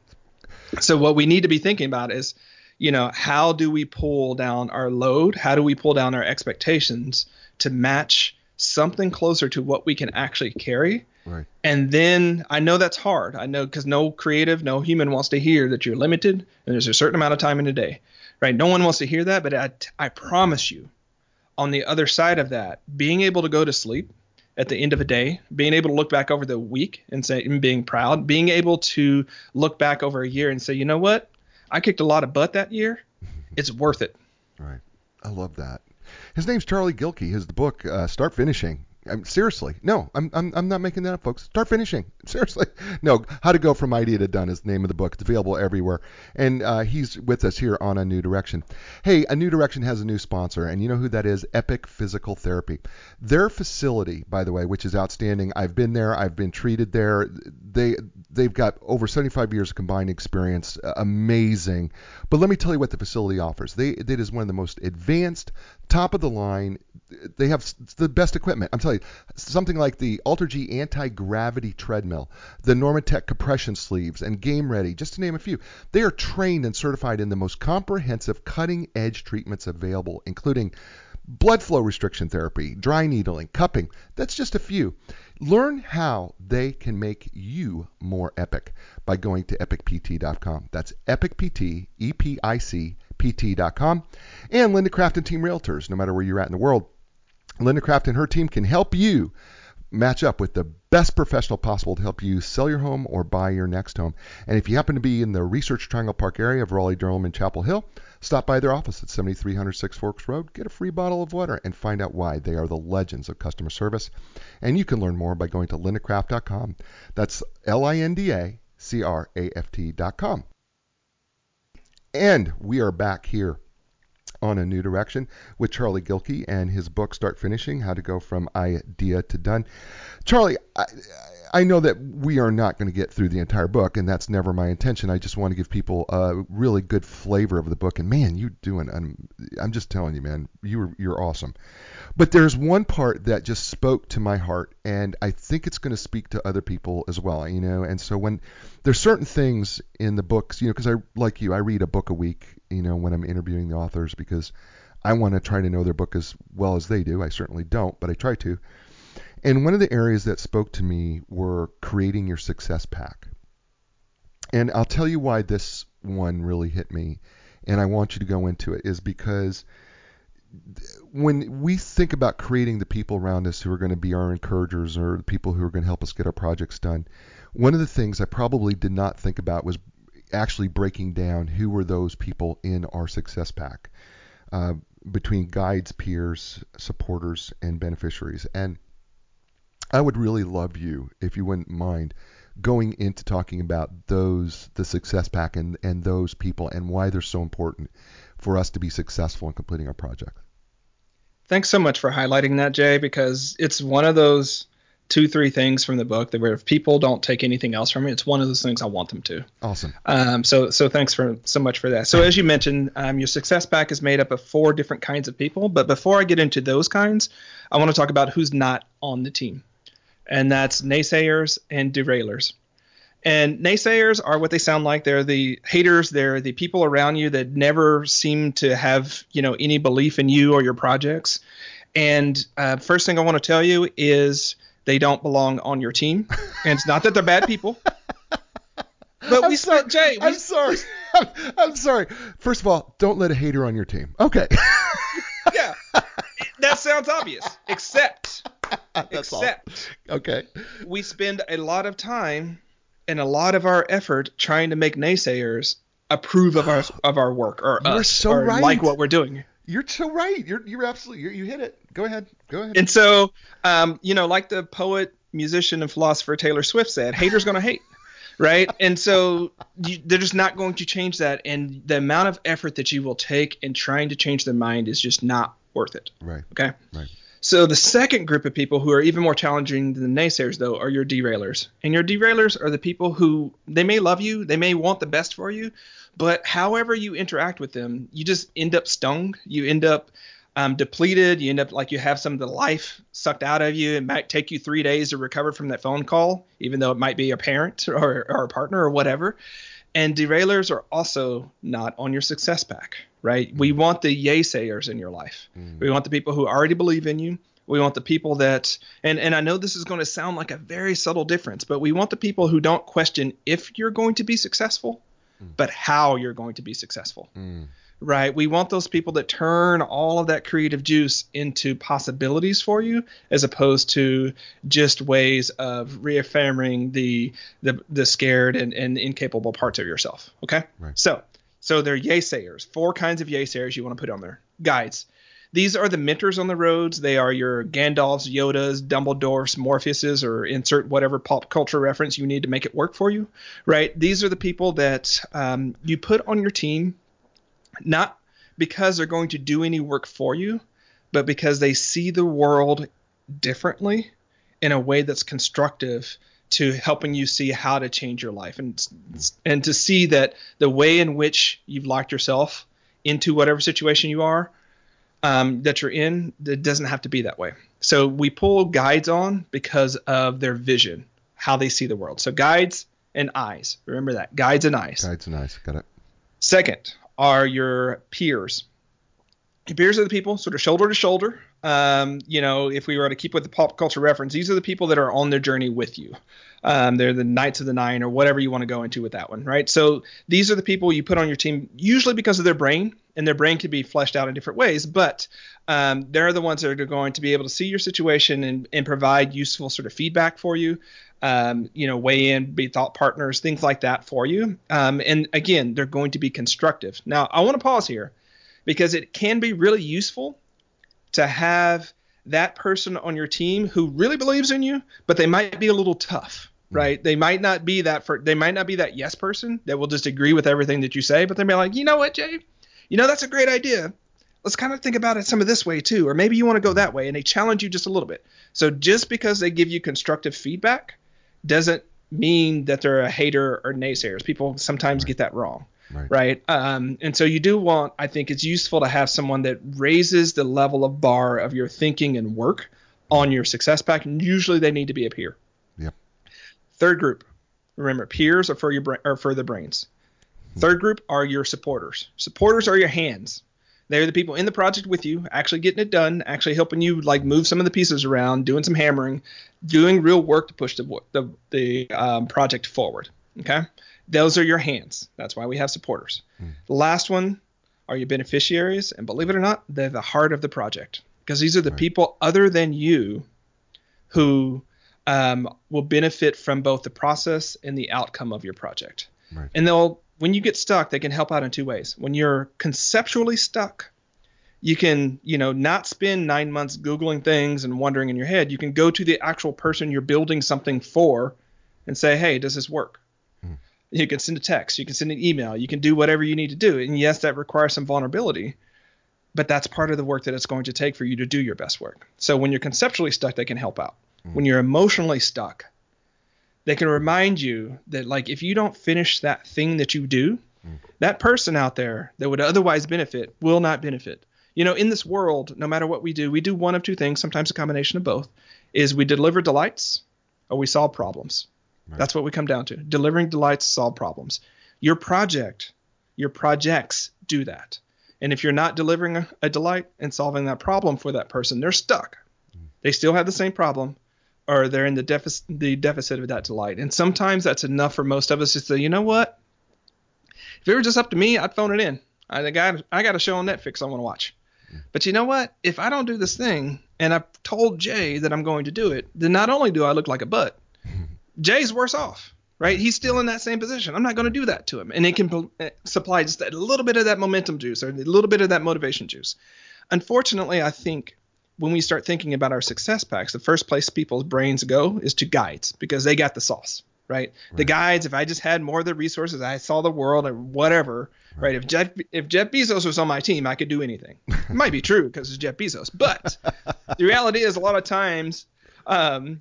So what we need to be thinking about is, you know, how do we pull down our load? How do we pull down our expectations to match something closer to what we can actually carry. Right. And then I know that's hard. I know because no creative, no human wants to hear that you're limited and there's a certain amount of time in a day. Right? No one wants to hear that, but I, I promise you, on the other side of that, being able to go to sleep at the end of a day, being able to look back over the week and say and being proud, being able to look back over a year and say, you know what, I kicked a lot of butt that year. It's worth it. Right. I love that. His name's Charlie Gilkey. His book, uh, Start Finishing. I'm, seriously, no, I'm, I'm I'm not making that up, folks. Start finishing. Seriously, no. How to go from idea to done is the name of the book. It's available everywhere, and uh, he's with us here on a new direction. Hey, a new direction has a new sponsor, and you know who that is? Epic Physical Therapy. Their facility, by the way, which is outstanding. I've been there. I've been treated there. They they've got over 75 years of combined experience. Uh, amazing. But let me tell you what the facility offers. They it is one of the most advanced, top of the line. They have the best equipment. I'm telling you, something like the AlterG anti-gravity treadmill, the Normatec compression sleeves, and Game Ready, just to name a few. They are trained and certified in the most comprehensive, cutting-edge treatments available, including blood flow restriction therapy, dry needling, cupping. That's just a few. Learn how they can make you more epic by going to epicpt.com. That's epicpt, E P I C P And Linda Craft and Team Realtors, no matter where you're at in the world. Linda Craft and her team can help you match up with the best professional possible to help you sell your home or buy your next home. And if you happen to be in the Research Triangle Park area of Raleigh, Durham, and Chapel Hill, stop by their office at 7300 Six Forks Road, get a free bottle of water, and find out why they are the legends of customer service. And you can learn more by going to lindacraft.com. That's L I N D A C R A F T.com. And we are back here on a new direction with Charlie Gilkey and his book Start Finishing: How to Go from Idea to Done. Charlie, I, I know that we are not going to get through the entire book, and that's never my intention. I just want to give people a really good flavor of the book. And man, you doing? I'm, I'm just telling you, man, you are you're awesome. But there's one part that just spoke to my heart, and I think it's going to speak to other people as well. You know, and so when there's certain things in the books, you know, because I like you, I read a book a week, you know, when I'm interviewing the authors because I want to try to know their book as well as they do. I certainly don't, but I try to. And one of the areas that spoke to me were creating your success pack. And I'll tell you why this one really hit me, and I want you to go into it, is because when we think about creating the people around us who are going to be our encouragers or the people who are going to help us get our projects done, one of the things I probably did not think about was actually breaking down who were those people in our success pack uh, between guides, peers, supporters, and beneficiaries. And I would really love you if you wouldn't mind going into talking about those the success pack and, and those people and why they're so important for us to be successful in completing our project. Thanks so much for highlighting that, Jay, because it's one of those two, three things from the book that where if people don't take anything else from it, it's one of those things I want them to. Awesome. Um, so so thanks for so much for that. So as you mentioned, um, your success pack is made up of four different kinds of people. But before I get into those kinds, I want to talk about who's not on the team and that's naysayers and derailers. And naysayers are what they sound like. They're the haters. They're the people around you that never seem to have, you know, any belief in you or your projects. And uh, first thing I want to tell you is they don't belong on your team. And it's not that they're bad people. But I'm we sorry. Jay. We, I'm sorry. I'm, I'm sorry. First of all, don't let a hater on your team. Okay. yeah, that sounds obvious. Except, That's all. except Okay. we spend a lot of time and a lot of our effort trying to make naysayers approve of our of our work or You're us so or right. like what we're doing. You're so right. You're you're absolutely you're, you hit it. Go ahead. Go ahead. And so, um, you know, like the poet, musician, and philosopher Taylor Swift said, haters gonna hate. Right, and so you, they're just not going to change that, and the amount of effort that you will take in trying to change their mind is just not worth it. right. Okay. Right. So the second group of people who are even more challenging than the naysayers, though, are your derailers. And your derailers are the people who they may love you, they may want the best for you, but however you interact with them, you just end up stung. You end up um, depleted. You end up like you have some of the life sucked out of you. It might take you three days to recover from that phone call, even though it might be a parent or, or a partner or whatever. And derailers are also not on your success pack, right? We mm. want the yaysayers in your life. Mm. We want the people who already believe in you. We want the people that, and, and I know this is going to sound like a very subtle difference, but we want the people who don't question if you're going to be successful, mm. but how you're going to be successful Mm. right? We want those people that turn all of that creative juice into possibilities for you, as opposed to just ways of reaffirming the the, the scared and, and incapable parts of yourself. Okay, Right. so so they're yaysayers. Four kinds of yaysayers you want to put on there. Guides. these are the mentors on the roads. They are your Gandalfs, Yodas, Dumbledores, Morpheuses, or insert whatever pop culture reference you need to make it work for you, right? These are the people that um, you put on your team, not because they're going to do any work for you, but because they see the world differently in a way that's constructive to helping you see how to change your life and and to see that the way in which you've locked yourself into whatever situation you are um, that you're in it doesn't have to be that way. So we pull guides on because of their vision how they see the world. So guides and eyes. Remember that. Guides and eyes. Guides and eyes. Got it. second are your peers. Your peers are the people sort of shoulder to shoulder um, you know, if we were to keep with the pop culture reference, these are the people that are on their journey with you. Um, they're the Knights of the Nine or whatever you want to go into with that one, right? So these are the people you put on your team, usually because of their brain, and their brain can be fleshed out in different ways, but um, they're the ones that are going to be able to see your situation and, and provide useful sort of feedback for you. Um, you know, weigh in, be thought partners, things like that for you. Um, and again, they're going to be constructive. Now, I want to pause here because it can be really useful to have that person on your team who really believes in you, but they might be a little tough, mm-hmm. right? They might not be that for they might not be that yes person that will just agree with everything that you say, but they may be like, you know what, Jay, you know that's a great idea. Let's kind of think about it some of this way too, or maybe you want to go that way, and they challenge you just a little bit. So just because they give you constructive feedback doesn't mean that they're a hater or naysayers. People sometimes get that wrong Right. right? Um, and so you do want, I think it's useful to have someone that raises the level of bar of your thinking and work on your success pack. And usually they need to be a peer. Yep. Third group, remember, peers are for your bra- or for the brains. Third group are your supporters. Supporters are your hands. They're the people in the project with you, actually getting it done, actually helping you like move some of the pieces around, doing some hammering, doing real work to push the the, the um, project forward. Okay, those are your hands. That's why we have supporters. The last one are your beneficiaries, and believe it or not, they're the heart of the project because these are the people other than you who um, will benefit from both the process and the outcome of your project. Right. And they'll, when you get stuck, they can help out in two ways. When you're conceptually stuck, you can, you know, not spend nine months Googling things and wondering in your head. You can go to the actual person you're building something for and say, hey, does this work? You can send a text, you can send an email, you can do whatever you need to do. And yes, that requires some vulnerability, but that's part of the work that it's going to take for you to do your best work. So when you're conceptually stuck, they can help out. Mm. When you're emotionally stuck, they can remind you that like if you don't finish that thing that you do, mm. that person out there that would otherwise benefit will not benefit. You know, in this world, no matter what we do, we do one of two things, sometimes a combination of both, is we deliver delights or we solve problems. That's what we come down to. Delivering delights, solve problems. Your project, your projects do that. And if you're not delivering a, a delight and solving that problem for that person, they're stuck. Mm. They still have the same problem, or they're in the deficit the deficit of that delight. And sometimes that's enough for most of us to say, you know what? If it were just up to me, I'd phone it in. I got I got a show on Netflix I want to watch. Mm. But you know what? If I don't do this thing and I've told Jay that I'm going to do it, then not only do I look like a butt, Jay's worse off, right? He's still in that same position. I'm not going to do that to him. And it can uh, supply just a little bit of that momentum juice or a little bit of that motivation juice. Unfortunately, I think when we start thinking about our success packs, the first place people's brains go is to guides because they got the sauce, right? The guides, if I just had more of the resources, I saw the world or whatever, right? If Jeff if Jeff Bezos was on my team, I could do anything. It might be true because it's Jeff Bezos, but the reality is a lot of times um,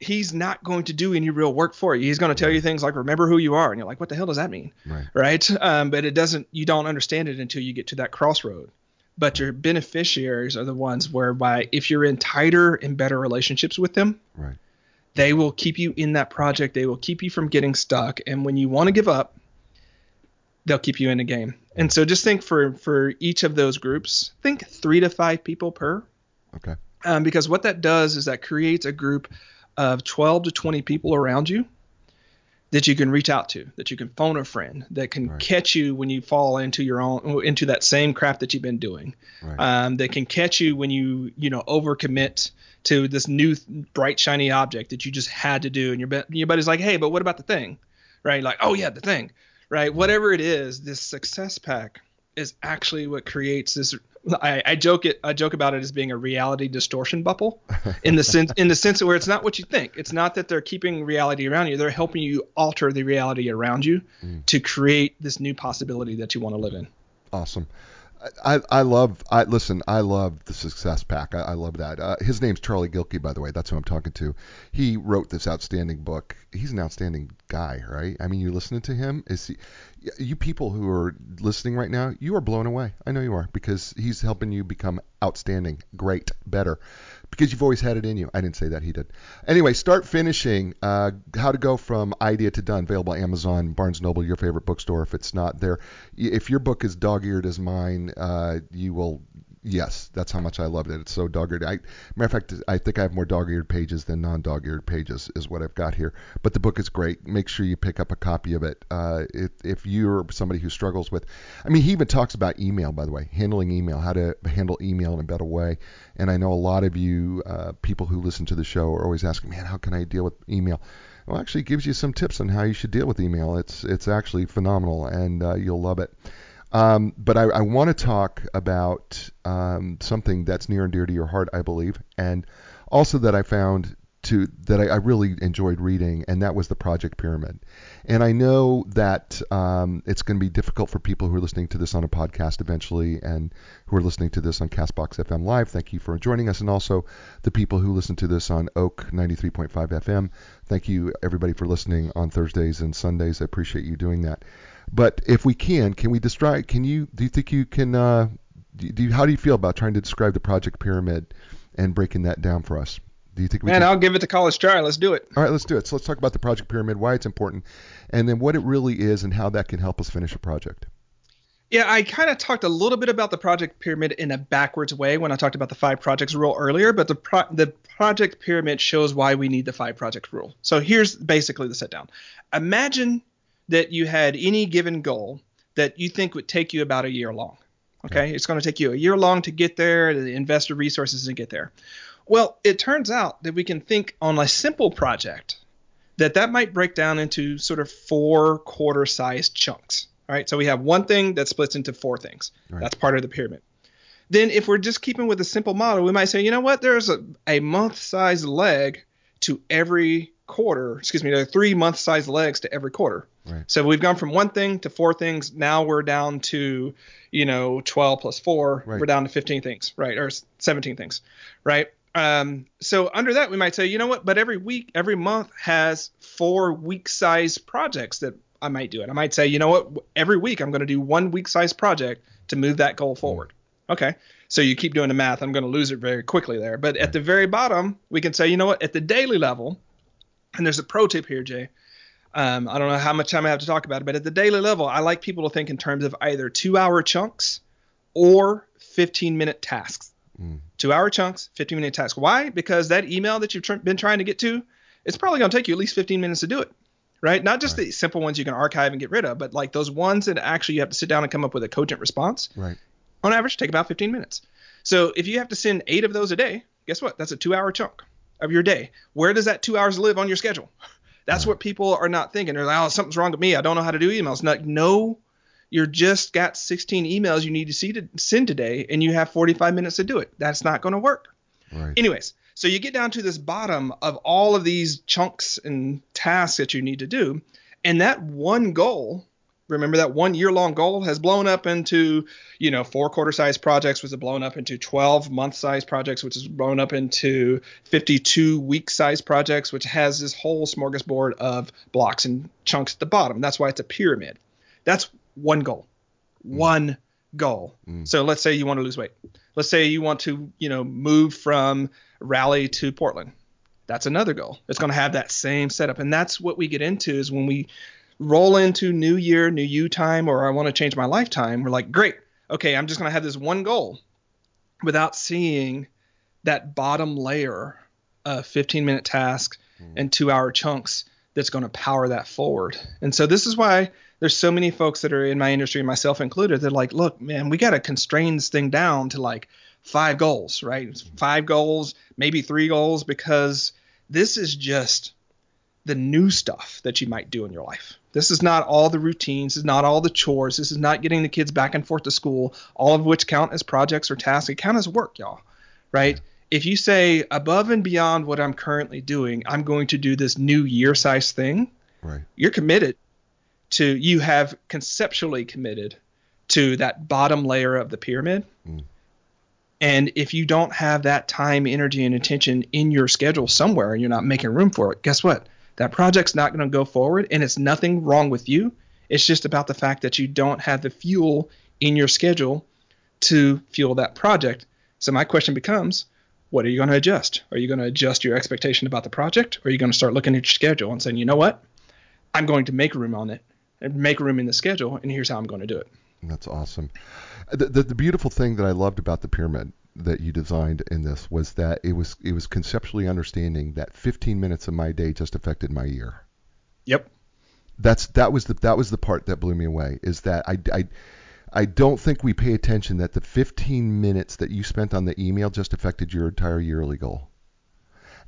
he's not going to do any real work for you. He's going to tell you things like remember who you are, and you're like, what the hell does that mean, Right. right? Um, but it doesn't. You don't understand it until you get to that crossroad. But your beneficiaries are the ones whereby if you're in tighter and better relationships with them, Right. they will keep you in that project. They will keep you from getting stuck. And when you want to give up, they'll keep you in the game. And so just think for for each of those groups, think three to five people per Okay. um, because what that does is that creates a group of 12 to 20 people around you that you can reach out to, that you can phone a friend, that can Right. catch you when you fall into your own into that same crap that you've been doing, Right. um, that can catch you when you you know overcommit to this new bright shiny object that you just had to do, and your your buddy's like, hey, but what about the thing, right? Like, oh yeah, the thing, right? Whatever it is, this success pack is actually what creates this I, I joke it I joke about it as being a reality distortion bubble in the sense in the sense where it's not what you think. It's not that they're keeping reality around you. They're helping you alter the reality around you Mm. to create this new possibility that you want to live in. Awesome. I, I love I listen I love the success pack. I, I love that. Uh, his name's Charlie Gilkey by the way. That's who I'm talking to. He wrote this outstanding book. He's an outstanding guy right? I mean you listening to him is he you people who are listening right now you are blown away. I know you are because he's helping you become outstanding great better because you've always had it in you. I didn't say that he did. Anyway start finishing uh, how to go from idea to done available Amazon Barnes Noble your favorite bookstore if it's not there. If your book is dog-eared as mine uh, you will yes that's how much I loved it. It's so dog-eared. I, matter of fact I think I have more dog-eared pages than non-dog-eared pages is what I've got here. But the book is great. Make sure you pick up a copy of it. Uh, if, if you're somebody who struggles with I mean he even talks about email by the way handling email how to handle email in a better way. And I know a lot of you uh, people who listen to the show are always asking man how can I deal with email? Well actually it gives you some tips on how you should deal with email. It's it's actually phenomenal and uh, you'll love it um, but I, I want to talk about um, something that's near and dear to your heart, I believe, and also that I found to that I, I really enjoyed reading, and that was the Project Pyramid. And I know that um, it's going to be difficult for people who are listening to this on a podcast eventually, and who are listening to this on Castbox FM Live. Thank you for joining us, and also the people who listen to this on Oak 93.5 FM. Thank you everybody for listening on Thursdays and Sundays. I appreciate you doing that. But if we can, can we describe? Can you? Do you think you can? Uh, do do you, how do you feel about trying to describe the project pyramid and breaking that down for us? Do you think we Man, can? I'll give it the college try. Let's do it. All right, let's do it. So let's talk about the project pyramid, why it's important, and then what it really is, and how that can help us finish a project. Yeah, I kind of talked a little bit about the project pyramid in a backwards way when I talked about the five projects rule earlier, but the pro- the project pyramid shows why we need the five project rule. So here's basically the sit down. Imagine that you had any given goal that you think would take you about a year long. Okay, it's going to take you a year long to get there, to invest resources to get there. Well, it turns out that we can think on a simple project that that might break down into sort of four quarter sized chunks. All right, so we have one thing that splits into four things. Right. That's part of the pyramid. Then, if we're just keeping with a simple model, we might say, you know what, there's a, a month sized leg to every quarter. Excuse me, three month size legs to every quarter. Right. So we've gone from one thing to four things. Now we're down to, you know, 12 plus four. Right. We're down to 15 things, right? Or 17 things, right? Um, so under that, we might say, you know what? But every week, every month has four week size projects that I might do it. I might say, you know what? Every week, I'm going to do one week size project to move that goal forward. Okay. So you keep doing the math. I'm going to lose it very quickly there. But at the very bottom, we can say, you know what? At the daily level, and there's a pro tip here, Jay. Um, I don't know how much time I have to talk about it, but at the daily level, I like people to think in terms of either two hour chunks or 15 minute tasks. Mm. Two hour chunks, 15 minute tasks. Why? Because that email that you've tr- been trying to get to, it's probably going to take you at least 15 minutes to do it. Right? Not just the simple ones you can archive and get rid of, but like those ones that actually you have to sit down and come up with a cogent response Right. on average take about 15 minutes. So if you have to send eight of those a day, guess what? That's a two hour chunk of your day. Where does that two hours live on your schedule? That's what people are not thinking. They're like, oh, something's wrong with me. I don't know how to do emails. Like, no, you're just got 16 emails you need to see to send today, and you have 45 minutes to do it. That's not going to work. Right. Anyways, so you get down to this bottom of all of these chunks and tasks that you need to do, and that one goal, remember that one year long goal has blown up into, you know, four quarter size projects, which has blown up into 12 month size projects, which has blown up into 52 week size projects, which has this whole smorgasbord of blocks and chunks at the bottom. That's why it's a pyramid. That's one goal. One goal. Mm. So let's say you want to lose weight. Let's say you want to, you know, move from Raleigh to Portland. That's another goal. It's going to have that same setup. And that's what we get into is when we roll into new year, new you time, or I want to change my lifetime, we're like, great. Okay, I'm just going to have this one goal without seeing that bottom layer of 15 minute tasks hmm. and two hour chunks that's going to power that forward. And so this is why there's so many folks that are in my industry, myself included, they're like, look, man, we got to constrain this thing down to like five goals, right? Five goals, maybe three goals, because this is just the new stuff that you might do in your life. This is not all the routines, this is not all the chores, this is not getting the kids back and forth to school, all of which count as projects or tasks. It count as work, y'all. Right? If you say above and beyond what I'm currently doing, I'm going to do this new year size thing, Right. you're committed to you have conceptually committed to that bottom layer of the pyramid. Mm. And if you don't have that time, energy, and attention in your schedule somewhere and you're not making room for it, guess what? That project's not going to go forward and it's nothing wrong with you. It's just about the fact that you don't have the fuel in your schedule to fuel that project. So my question becomes, what are you going to adjust? Are you going to adjust your expectation about the project? Or are you going to start looking at your schedule and saying, you know what? I'm going to make room on it and make room in the schedule, and here's how I'm going to do it. That's awesome. The, the, the beautiful thing that I loved about the pyramid that you designed in this was that it was it was conceptually understanding that 15 minutes of my day just affected my year. Yep. That's that was the that was the part that blew me away is that I, I I don't think we pay attention that the 15 minutes that you spent on the email just affected your entire yearly goal.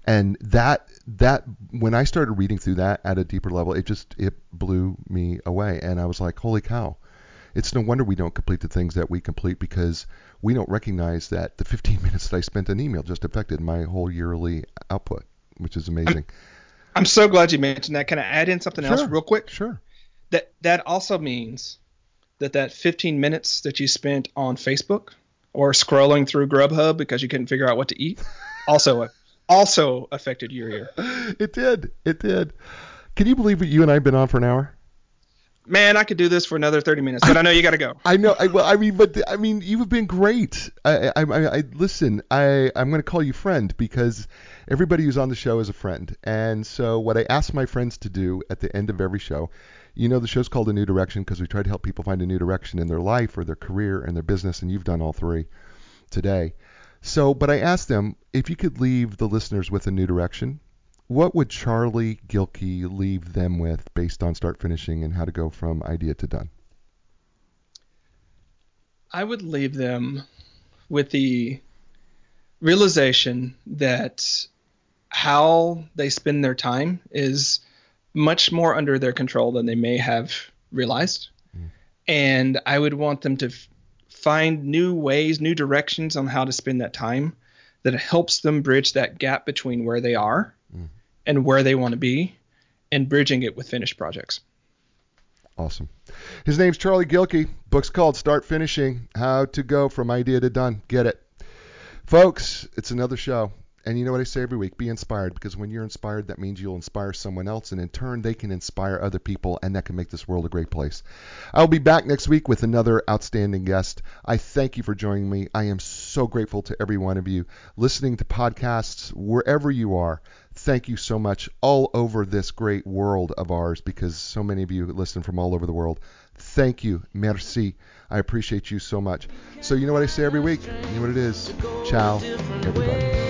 And that that when I started reading through that at a deeper level, it just it blew me away and I was like, "Holy cow." It's no wonder we don't complete the things that we complete because we don't recognize that the 15 minutes that I spent on email just affected my whole yearly output, which is amazing. I'm so glad you mentioned that. Can I add in something else real quick? Sure. That that also means that that 15 minutes that you spent on Facebook or scrolling through Grubhub because you couldn't figure out what to eat also also affected your year. It did. It did. Can you believe that you and I have been on for an hour? Man, I could do this for another 30 minutes, but I know you got to go. I know. I, well, I mean, but I mean, you have been great. I, I, I, I listen. I, I'm going to call you friend because everybody who's on the show is a friend. And so, what I ask my friends to do at the end of every show, you know, the show's called A New Direction because we try to help people find a new direction in their life or their career and their business, and you've done all three today. So, but I asked them if you could leave the listeners with a new direction. What would Charlie Gilkey leave them with based on start finishing and how to go from idea to done? I would leave them with the realization that how they spend their time is much more under their control than they may have realized. Mm. And I would want them to f- find new ways, new directions on how to spend that time that helps them bridge that gap between where they are mm. And where they want to be and bridging it with finished projects. Awesome. His name's Charlie Gilkey. Book's called Start Finishing How to Go from Idea to Done. Get it. Folks, it's another show. And you know what I say every week? Be inspired because when you're inspired, that means you'll inspire someone else, and in turn, they can inspire other people, and that can make this world a great place. I'll be back next week with another outstanding guest. I thank you for joining me. I am so grateful to every one of you listening to podcasts wherever you are. Thank you so much all over this great world of ours because so many of you listen from all over the world. Thank you. Merci. I appreciate you so much. So, you know what I say every week? You know what it is? Ciao, everybody.